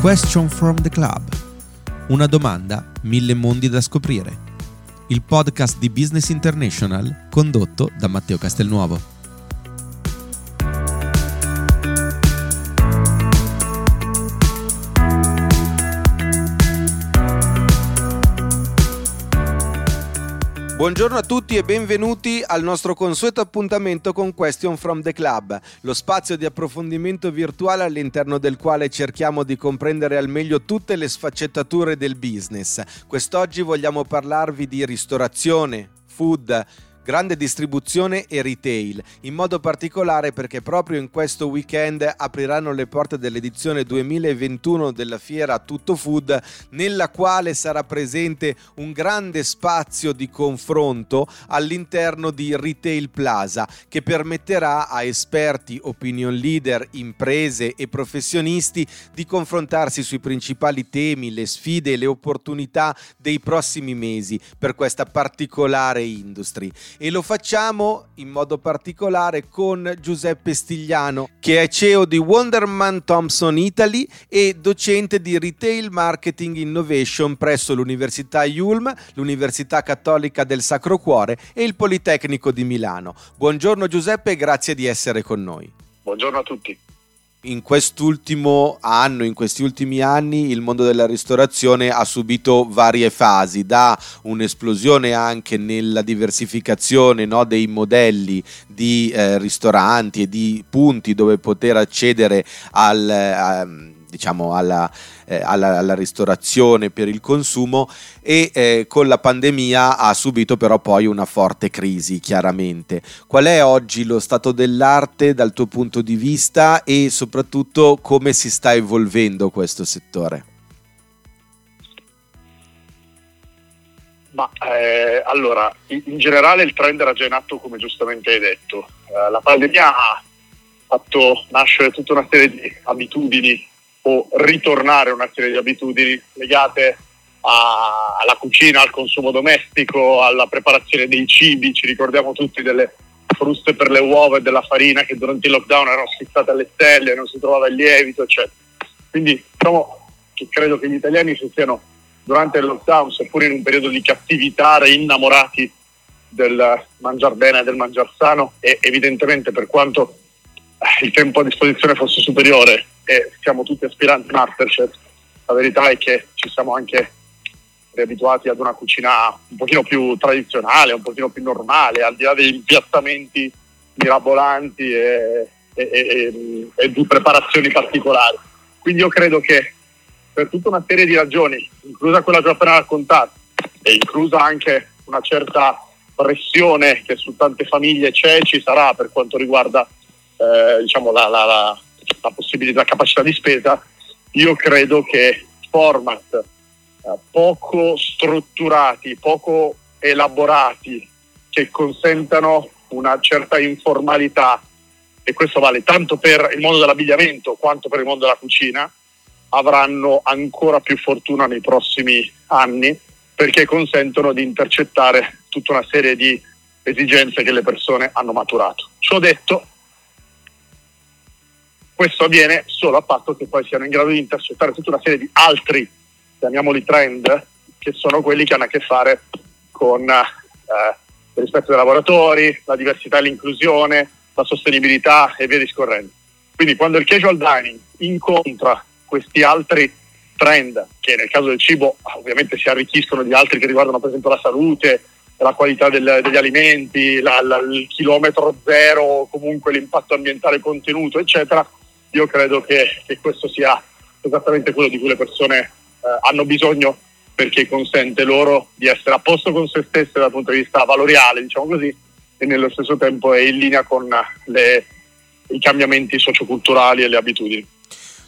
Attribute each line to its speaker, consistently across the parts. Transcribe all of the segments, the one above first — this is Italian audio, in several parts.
Speaker 1: Question from the Club. Una domanda, mille mondi da scoprire. Il podcast di Business International condotto da Matteo Castelnuovo. Buongiorno a tutti e benvenuti al nostro consueto appuntamento con Question from the Club, lo spazio di approfondimento virtuale all'interno del quale cerchiamo di comprendere al meglio tutte le sfaccettature del business. Quest'oggi vogliamo parlarvi di ristorazione, food, grande distribuzione e retail, in modo particolare perché proprio in questo weekend apriranno le porte dell'edizione 2021 della fiera Tutto Food, nella quale sarà presente un grande spazio di confronto all'interno di Retail Plaza, che permetterà a esperti, opinion leader, imprese e professionisti di confrontarsi sui principali temi, le sfide e le opportunità dei prossimi mesi per questa particolare industry e lo facciamo in modo particolare con Giuseppe Stigliano che è CEO di Wonderman Thompson Italy e docente di Retail Marketing Innovation presso l'Università Ulm, l'Università Cattolica del Sacro Cuore e il Politecnico di Milano. Buongiorno Giuseppe e grazie di essere con noi.
Speaker 2: Buongiorno a tutti
Speaker 1: in quest'ultimo anno, in questi ultimi anni, il mondo della ristorazione ha subito varie fasi, da un'esplosione anche nella diversificazione no, dei modelli di eh, ristoranti e di punti dove poter accedere al, eh, diciamo, alla, eh, alla, alla, ristorazione per il consumo e eh, con la pandemia ha subito però poi una forte crisi chiaramente. Qual è oggi lo stato dell'arte dal tuo punto di vista e soprattutto come si sta evolvendo questo settore?
Speaker 2: Ma eh, allora, in, in, generale il trend era già in atto come giustamente hai detto. Eh, la pandemia ha fatto nascere tutta una serie di abitudini o ritornare a una serie di abitudini legate alla cucina, al consumo domestico, alla preparazione dei cibi. Ci ricordiamo tutti delle fruste per le uova e della farina che durante il lockdown erano schizzate alle stelle, non si trovava il lievito, eccetera. Quindi diciamo che credo che gli italiani si siano durante il lockdown, seppur in un periodo di cattività, innamorati del mangiar bene del mangiar sano e evidentemente per quanto il tempo a disposizione fosse superiore e siamo tutti aspiranti Masterchef, la verità è che ci siamo anche riabituati ad una cucina un pochino più tradizionale, un pochino più normale, al di là degli impiattamenti mirabolanti e, e, e, e di preparazioni particolari. Quindi io credo che per tutta una serie di ragioni, inclusa quella che ho appena raccontato, e inclusa anche una certa pressione che su tante famiglie c'è ci sarà per quanto riguarda eh, diciamo la, la, la, la, possibilità, la capacità di spesa, io credo che format eh, poco strutturati, poco elaborati, che consentano una certa informalità, e questo vale tanto per il mondo dell'abbigliamento quanto per il mondo della cucina, avranno ancora più fortuna nei prossimi anni perché consentono di intercettare tutta una serie di esigenze che le persone hanno maturato. Ciò detto, questo avviene solo a patto che poi siano in grado di intercettare tutta una serie di altri, chiamiamoli trend, che sono quelli che hanno a che fare con eh, il rispetto dei lavoratori, la diversità e l'inclusione, la sostenibilità e via discorrendo. Quindi quando il casual dining incontra questi altri trend, che nel caso del cibo ovviamente si arricchiscono di altri che riguardano per esempio la salute, la qualità del, degli alimenti, la, la, il chilometro zero, comunque l'impatto ambientale contenuto, eccetera, io credo che, che, questo sia esattamente quello di cui le persone eh, hanno bisogno perché consente loro di essere a posto con se stesse dal punto di vista valoriale, diciamo così, e nello stesso tempo è in linea con le, i cambiamenti socioculturali e le abitudini.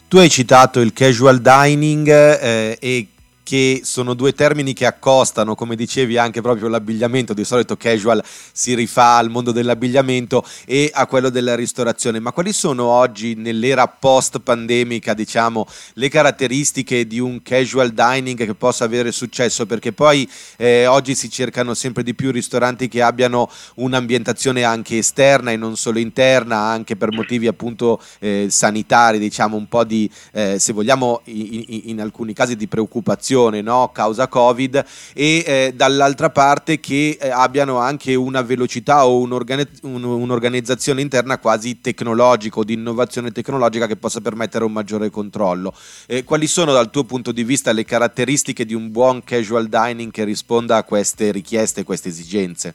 Speaker 1: Tu hai citato il casual dining eh, e che sono due termini che accostano, come dicevi, anche proprio l'abbigliamento, di solito casual si rifà al mondo dell'abbigliamento e a quello della ristorazione, ma quali sono oggi nell'era post pandemica, diciamo, le caratteristiche di un casual dining che possa avere successo? Perché poi eh, oggi si cercano sempre di più ristoranti che abbiano un'ambientazione anche esterna e non solo interna, anche per motivi appunto eh, sanitari, diciamo un po' di, eh, se vogliamo, in, in alcuni casi di preoccupazione situazione no? causa Covid e eh, dall'altra parte che eh, abbiano anche una velocità o un'organ- un- un'organizzazione interna quasi tecnologica o di innovazione tecnologica che possa permettere un maggiore controllo. Eh, quali sono dal tuo punto di vista le caratteristiche di un buon casual dining che risponda a queste richieste, a queste esigenze?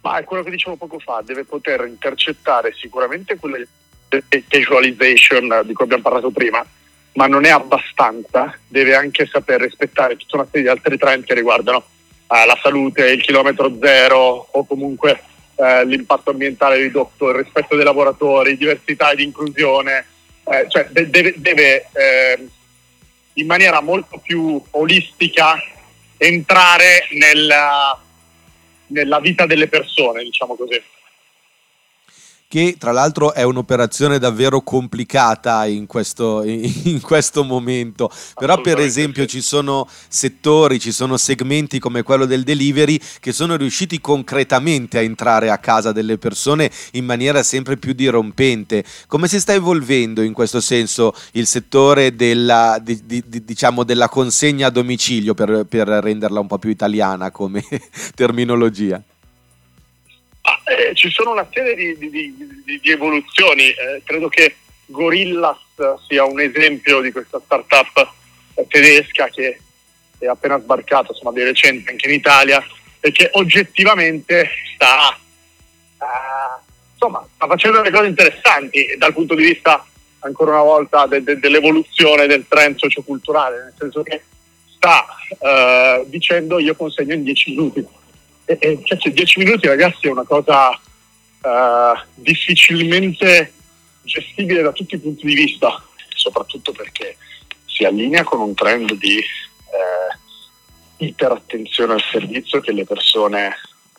Speaker 2: Ma è quello che dicevo poco fa, deve poter intercettare sicuramente quelle casualization di cui abbiamo parlato prima, ma non è abbastanza, deve anche saper rispettare tutta una serie di altri trend che riguardano eh, la salute, il chilometro zero o comunque eh, l'impatto ambientale ridotto, il rispetto dei lavoratori, diversità ed inclusione, eh, cioè de- deve, deve ehm, in maniera molto più olistica entrare nella, nella vita delle persone, diciamo così
Speaker 1: che tra l'altro è un'operazione davvero complicata in questo, in questo momento. Però per esempio ci sono settori, ci sono segmenti come quello del delivery che sono riusciti concretamente a entrare a casa delle persone in maniera sempre più dirompente. Come si sta evolvendo in questo senso il settore della, di, di, diciamo della consegna a domicilio per, per renderla un po' più italiana come terminologia?
Speaker 2: Eh, ci sono una serie di, di, di, di evoluzioni, eh, credo che Gorillas sia un esempio di questa startup tedesca che è appena sbarcata, insomma, di recente anche in Italia e che oggettivamente sta, uh, insomma, sta facendo delle cose interessanti dal punto di vista, ancora una volta, de- de- dell'evoluzione del trend socioculturale, nel senso che sta uh, dicendo io consegno in 10 minuti e, e cioè, 10 minuti ragazzi è una cosa uh, difficilmente gestibile da tutti i punti di vista, soprattutto perché si allinea con un trend di eh, iperattenzione al servizio che le persone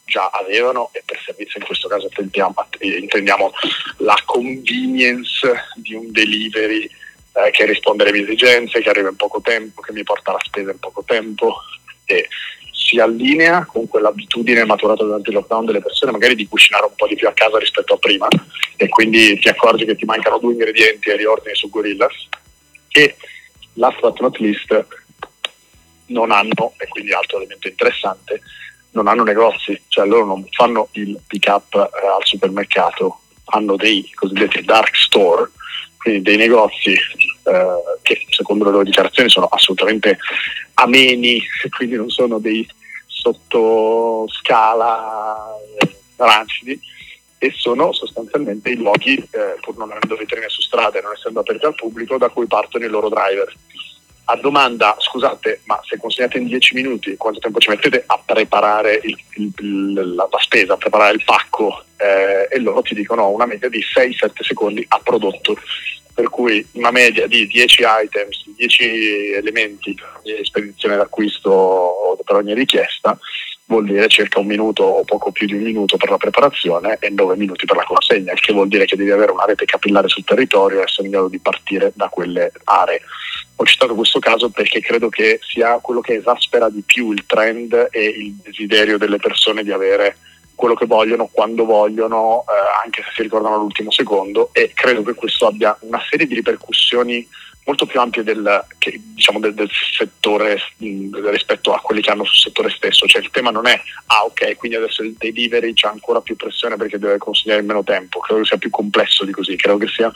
Speaker 2: già avevano e per servizio in questo caso intendiamo, intendiamo la convenience di un delivery eh, che risponde alle mie esigenze, che arriva in poco tempo, che mi porta la spesa in poco tempo e si allinea con quell'abitudine maturata durante il lockdown delle persone, magari di cucinare un po' di più a casa rispetto a prima, e quindi ti accorgi che ti mancano due ingredienti e riordini su Gorillas, e last but not least non hanno, e quindi altro elemento interessante, non hanno negozi, cioè loro non fanno il pick up eh, al supermercato, hanno dei cosiddetti dark store, quindi dei negozi eh, che secondo le loro dichiarazioni sono assolutamente ameni, quindi non sono dei sottoscala eh, rancidi e sono sostanzialmente i luoghi, eh, pur non avendo vetrine su strada e non essendo aperti al pubblico, da cui partono i loro driver. A domanda, scusate, ma se consegnate in 10 minuti, quanto tempo ci mettete a preparare il, il, la, la, spesa, a preparare il pacco? Eh, e loro ti dicono una media di 6-7 secondi a prodotto per cui una media di 10 items, 10 elementi ogni spedizione d'acquisto per ogni richiesta vuol dire circa un minuto o poco più di un minuto per la preparazione e 9 minuti per la consegna, il che vuol dire che devi avere una rete capillare sul territorio e essere in grado di partire da quelle aree. Ho citato questo caso perché credo che sia quello che esaspera di più il trend e il desiderio delle persone di avere quello che vogliono, quando vogliono, eh, anche se si ricordano all'ultimo secondo e credo che questo abbia una serie di ripercussioni molto più ampie del, che, diciamo, del, del settore mh, rispetto a quelli che hanno sul settore stesso. Cioè il tema non è, ah ok, quindi adesso il delivery c'è ancora più pressione perché deve consegnare in meno tempo, credo che sia più complesso di così, credo che sia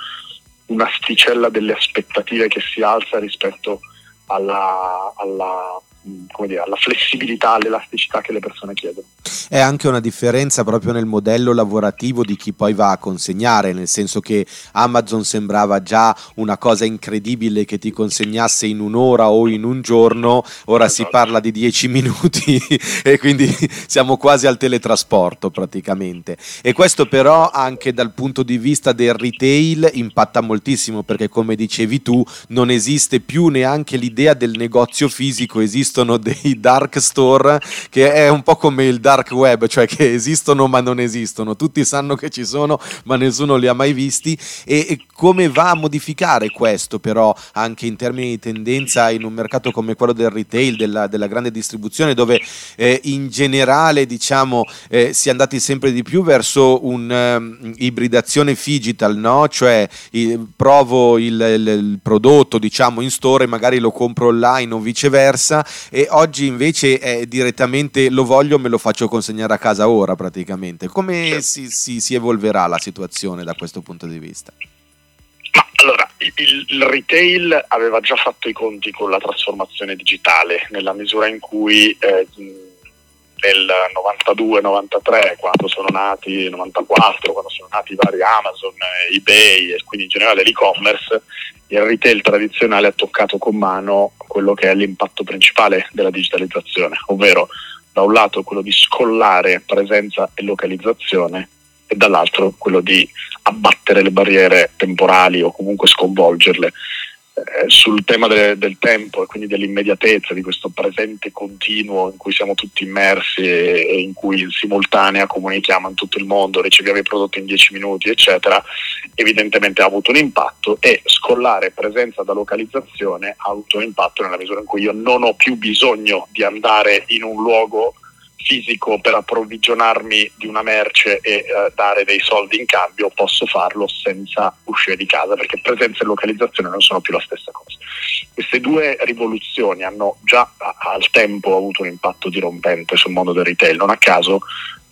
Speaker 2: un'asticella delle aspettative che si alza rispetto alla, alla dire, alla flessibilità, all'elasticità che le persone chiedono.
Speaker 1: È anche una differenza proprio nel modello lavorativo di chi poi va a consegnare, nel senso che Amazon sembrava già una cosa incredibile che ti consegnasse in un'ora o in un giorno, ora esatto. si parla di dieci minuti e quindi siamo quasi al teletrasporto praticamente. E questo però anche dal punto di vista del retail impatta moltissimo perché come dicevi tu non esiste più neanche l'idea del negozio fisico, esistono dei dark store che è un po' come il dark web, cioè che esistono ma non esistono, tutti sanno che ci sono ma nessuno li ha mai visti e, come va a modificare questo però anche in termini di tendenza in un mercato come quello del retail, della, della grande distribuzione dove eh, in generale diciamo eh, si è andati sempre di più verso un'ibridazione um, digital, no? cioè il, provo il, il, il prodotto diciamo in store e magari lo compro online o viceversa e oggi invece è direttamente lo voglio me lo faccio consegnare a casa ora praticamente. Come certo. si, si, si evolverà la situazione da questo punto di vista?
Speaker 2: Ma allora, il, il, retail aveva già fatto i conti con la trasformazione digitale, nella misura in cui eh, nel 92-93, quando sono nati, 94, quando sono nati i vari Amazon, eh, eBay e quindi in generale l'e-commerce, il retail tradizionale ha toccato con mano quello che è l'impatto principale della digitalizzazione, ovvero da un lato quello di scollare presenza e localizzazione e dall'altro quello di abbattere le barriere temporali o comunque sconvolgerle. Eh, sul tema de- del tempo e quindi dell'immediatezza, di questo presente continuo in cui siamo tutti immersi e, e, in cui in simultanea comunichiamo in tutto il mondo, riceviamo i prodotti in 10 minuti, eccetera, evidentemente ha avuto un impatto e scollare presenza da localizzazione ha avuto un impatto nella misura in cui io non ho più bisogno di andare in un luogo fisico per approvvigionarmi di una merce e eh, dare dei soldi in cambio, posso farlo senza uscire di casa perché presenza e localizzazione non sono più la stessa cosa. Queste due rivoluzioni hanno già al tempo avuto un impatto dirompente sul mondo del retail, non a caso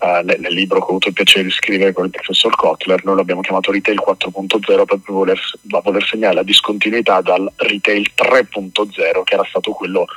Speaker 2: Uh, nel, nel, libro che ho avuto il piacere di scrivere con il professor Kotler, noi l'abbiamo chiamato Retail 4.0 per voler, voler segnare la discontinuità dal Retail 3.0, che era stato quello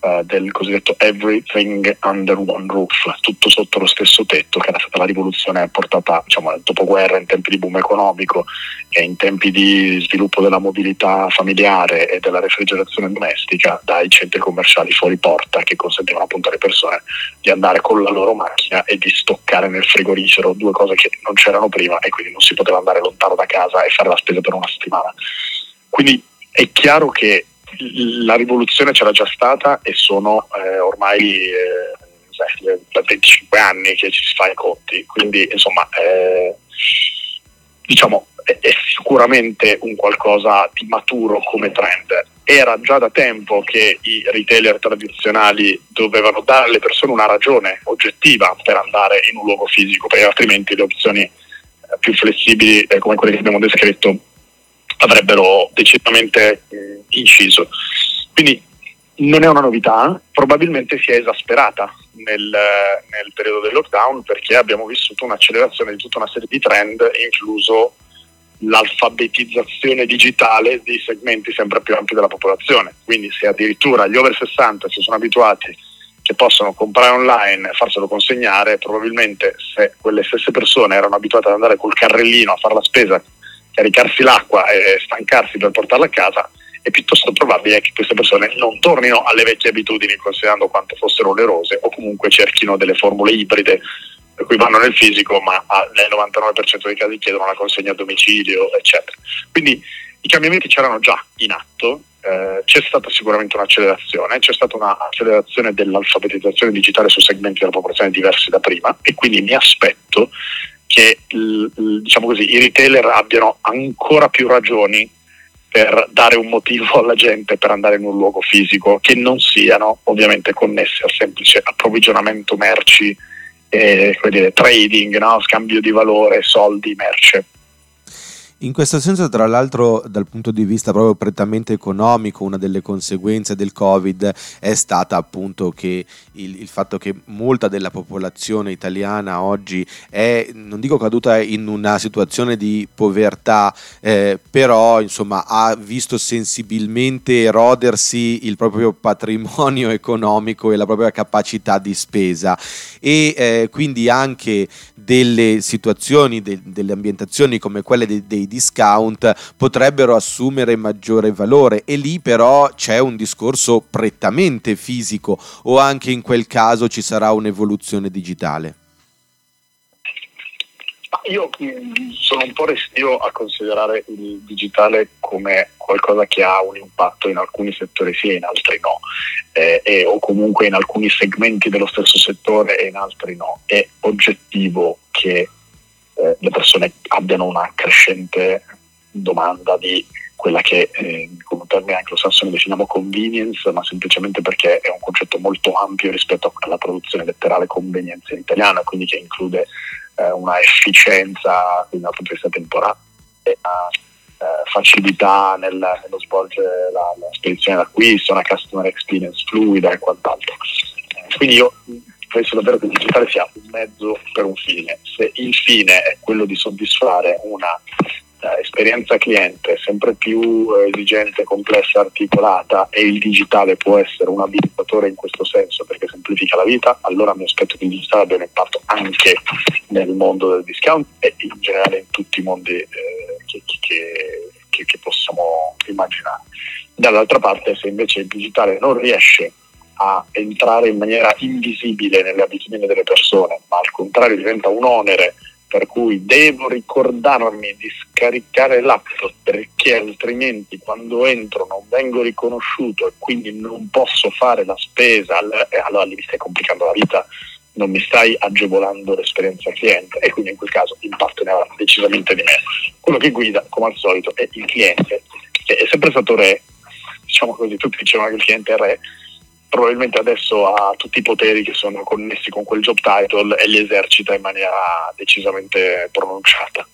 Speaker 2: uh, del cosiddetto everything under one roof, tutto sotto lo stesso tetto, che era stata la rivoluzione portata diciamo, nel dopoguerra in tempi di boom economico e in tempi di sviluppo della mobilità familiare e della refrigerazione domestica dai centri commerciali fuori porta che consentivano appunto alle persone di andare con la loro macchina e di stoccare nel frigorifero due cose che non c'erano prima e quindi non si poteva andare lontano da casa e fare la spesa per una settimana. Quindi è chiaro che la rivoluzione c'era già stata e sono eh, ormai eh, 25 anni che ci si fa i conti, quindi insomma eh, diciamo è, è sicuramente un qualcosa di maturo come trend. Era già da tempo che i retailer tradizionali dovevano dare alle persone una ragione oggettiva per andare in un luogo fisico, perché altrimenti le opzioni eh, più flessibili eh, come quelle che abbiamo descritto avrebbero decisamente eh, inciso. Quindi non è una novità, probabilmente si è esasperata nel, nel, periodo del lockdown perché abbiamo vissuto un'accelerazione di tutta una serie di trend, incluso l'alfabetizzazione digitale di segmenti sempre più ampi della popolazione. Quindi se addirittura gli over 60 si sono abituati che possono comprare online e farselo consegnare, probabilmente se quelle stesse persone erano abituate ad andare col carrellino a fare la spesa caricarsi l'acqua e stancarsi per portarla a casa, è piuttosto probabile che queste persone non tornino alle vecchie abitudini considerando quanto fossero onerose o comunque cerchino delle formule ibride cui vanno nel fisico ma nel 99% dei casi chiedono la consegna a domicilio eccetera. Quindi i cambiamenti c'erano già in atto, eh, c'è stata sicuramente un'accelerazione, c'è stata un'accelerazione dell'alfabetizzazione digitale su segmenti della popolazione diversi da prima e quindi mi aspetto che diciamo così, i retailer abbiano ancora più ragioni per dare un motivo alla gente per andare in un luogo fisico che non siano ovviamente connessi al semplice approvvigionamento merci, e, dire, trading, no? scambio di valore, soldi, merce.
Speaker 1: In questo senso, tra l'altro, dal punto di vista proprio prettamente economico, una delle conseguenze del Covid è stata appunto che il, il fatto che molta della popolazione italiana oggi è, non dico caduta in una situazione di povertà, eh, però insomma ha visto sensibilmente erodersi il proprio patrimonio economico e la propria capacità di spesa. E eh, quindi anche delle situazioni, de, delle ambientazioni come quelle dei, dei discount potrebbero assumere maggiore valore. E lì però c'è un discorso prettamente fisico o anche in quel caso ci sarà un'evoluzione digitale?
Speaker 2: Io sono un po' restio a considerare il digitale come qualcosa che ha un impatto in alcuni settori sì e in altri no, eh, e, o comunque in alcuni segmenti dello stesso settore e in altri no. È oggettivo che eh, le persone abbiano una crescente domanda di quella che eh, con un termine anglosassone definiamo convenience, ma semplicemente perché è un concetto molto ampio rispetto alla produzione letterale convenienza in italiano, quindi che include eh, una efficienza punto di vista temporale, una eh, facilità nel, nello svolgere la, la, spedizione d'acquisto, una customer experience fluida e quant'altro. quindi io penso davvero che il digitale sia un mezzo per un fine. Se il fine è quello di soddisfare una esperienza cliente sempre più uh, esigente, complessa, articolata e il digitale può essere un abilitatore in questo senso perché semplifica la vita, allora mi aspetto che il digitale abbia un impatto anche nel mondo del discount e in generale in tutti i mondi eh, che, che, che, che possiamo immaginare. Dall'altra parte, se invece il digitale non riesce a entrare in maniera invisibile nelle abitudini delle persone, ma al contrario diventa un onere per cui devo ricordarmi di scaricare l'app perché altrimenti quando entro non vengo riconosciuto e quindi non posso fare la spesa, e allora lì mi stai complicando la vita, non mi stai agevolando l'esperienza cliente e quindi in quel caso l'impatto ne avrà decisamente di meno. Quello che guida, come al solito, è il cliente, che è sempre stato re, diciamo così, tutti dicevano che il cliente è re, probabilmente adesso ha tutti i poteri che sono connessi con quel job title e li esercita in maniera decisamente pronunciata.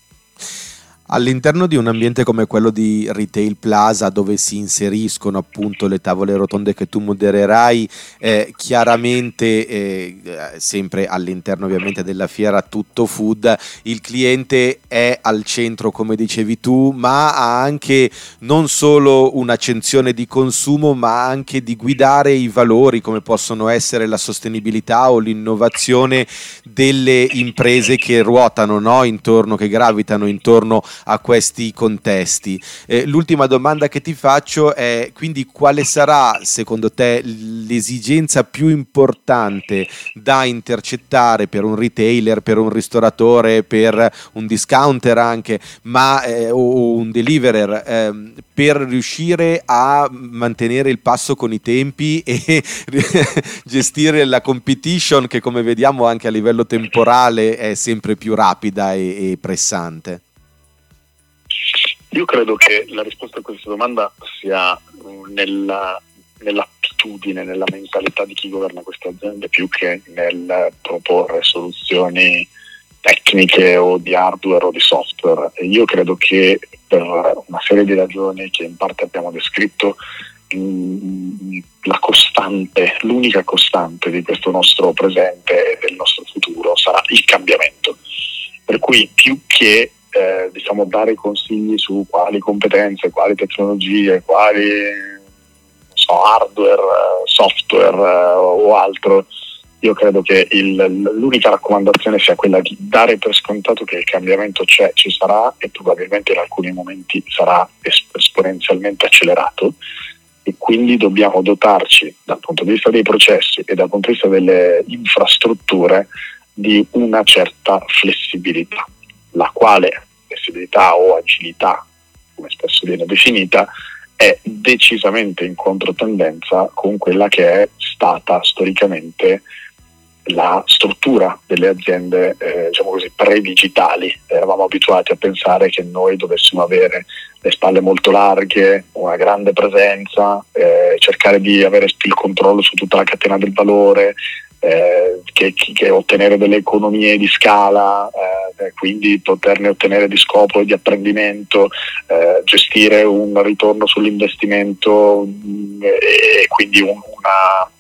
Speaker 1: All'interno di un ambiente come quello di Retail Plaza, dove si inseriscono appunto le tavole rotonde che tu modererai, eh, chiaramente, eh, sempre all'interno ovviamente della fiera tutto food, il cliente è al centro, come dicevi tu, ma ha anche non solo un'accensione di consumo, ma anche di guidare i valori, come possono essere la sostenibilità o l'innovazione delle imprese che ruotano no? intorno, che gravitano intorno a questi contesti. Eh, l'ultima domanda che ti faccio è quindi quale sarà secondo te l'esigenza più importante da intercettare per un retailer, per un ristoratore, per un discounter anche, ma, eh, o un deliverer, eh, per riuscire a mantenere il passo con i tempi e gestire la competition che come vediamo anche a livello temporale è sempre più rapida e, e pressante?
Speaker 2: Io credo che la risposta a questa domanda sia nella, nell'attitudine, nella mentalità di chi governa queste aziende più che nel proporre soluzioni tecniche o di hardware o di software. E io credo che per una serie di ragioni che in parte abbiamo descritto, la costante, l'unica costante di questo nostro presente e del nostro futuro sarà il cambiamento. Per cui più che eh, diciamo, dare consigli su quali competenze, quali tecnologie, quali so, hardware, software eh, o altro. Io credo che il, l'unica raccomandazione sia quella di dare per scontato che il cambiamento c'è, ci sarà e probabilmente in alcuni momenti sarà esponenzialmente accelerato e quindi dobbiamo dotarci dal punto di vista dei processi e dal punto di vista delle infrastrutture di una certa flessibilità la quale flessibilità o agilità, come spesso viene definita, è decisamente in controtendenza con quella che è stata storicamente la struttura delle aziende eh, diciamo così, pre-digitali. Eravamo abituati a pensare che noi dovessimo avere le spalle molto larghe, una grande presenza, eh, cercare di avere il controllo su tutta la catena del valore, eh, che, che, ottenere delle economie di scala, eh, quindi poterne ottenere di scopo e di apprendimento, eh, gestire un ritorno sull'investimento mh, mm, e quindi un una,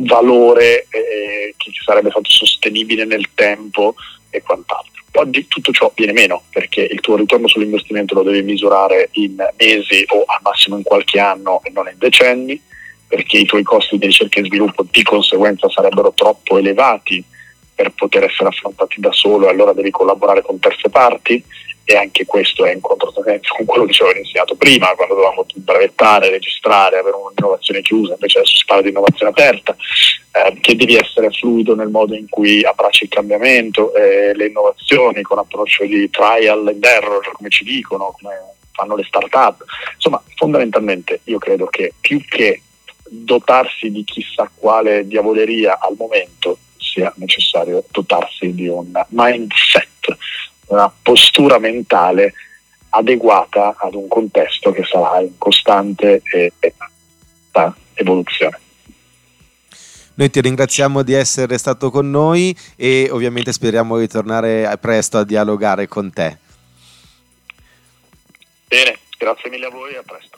Speaker 2: valore eh, che sarebbe stato sostenibile nel tempo e quant'altro. Oggi tutto ciò viene meno perché il tuo ritorno sull'investimento lo devi misurare in mesi o al massimo in qualche anno e non in decenni, perché i tuoi costi di ricerca e sviluppo di conseguenza sarebbero troppo elevati per poter essere affrontati da solo e allora devi collaborare con terze parti e anche questo è in controtendenza con quello che ci avevano insegnato prima, quando dovevamo brevettare, registrare, avere un'innovazione chiusa, invece adesso si parla di innovazione aperta, eh, che devi essere fluido nel modo in cui abbracci il cambiamento, eh, le innovazioni con approccio di trial and error, come ci dicono, come fanno le start-up. Insomma, fondamentalmente io credo che più che dotarsi di chissà quale diavoleria al momento, sia necessario dotarsi di un mindset una postura mentale adeguata ad un contesto che sarà in costante e, e evoluzione.
Speaker 1: Noi ti ringraziamo di essere stato con noi e ovviamente speriamo di tornare presto a dialogare con te.
Speaker 2: Bene, grazie mille a voi e a presto.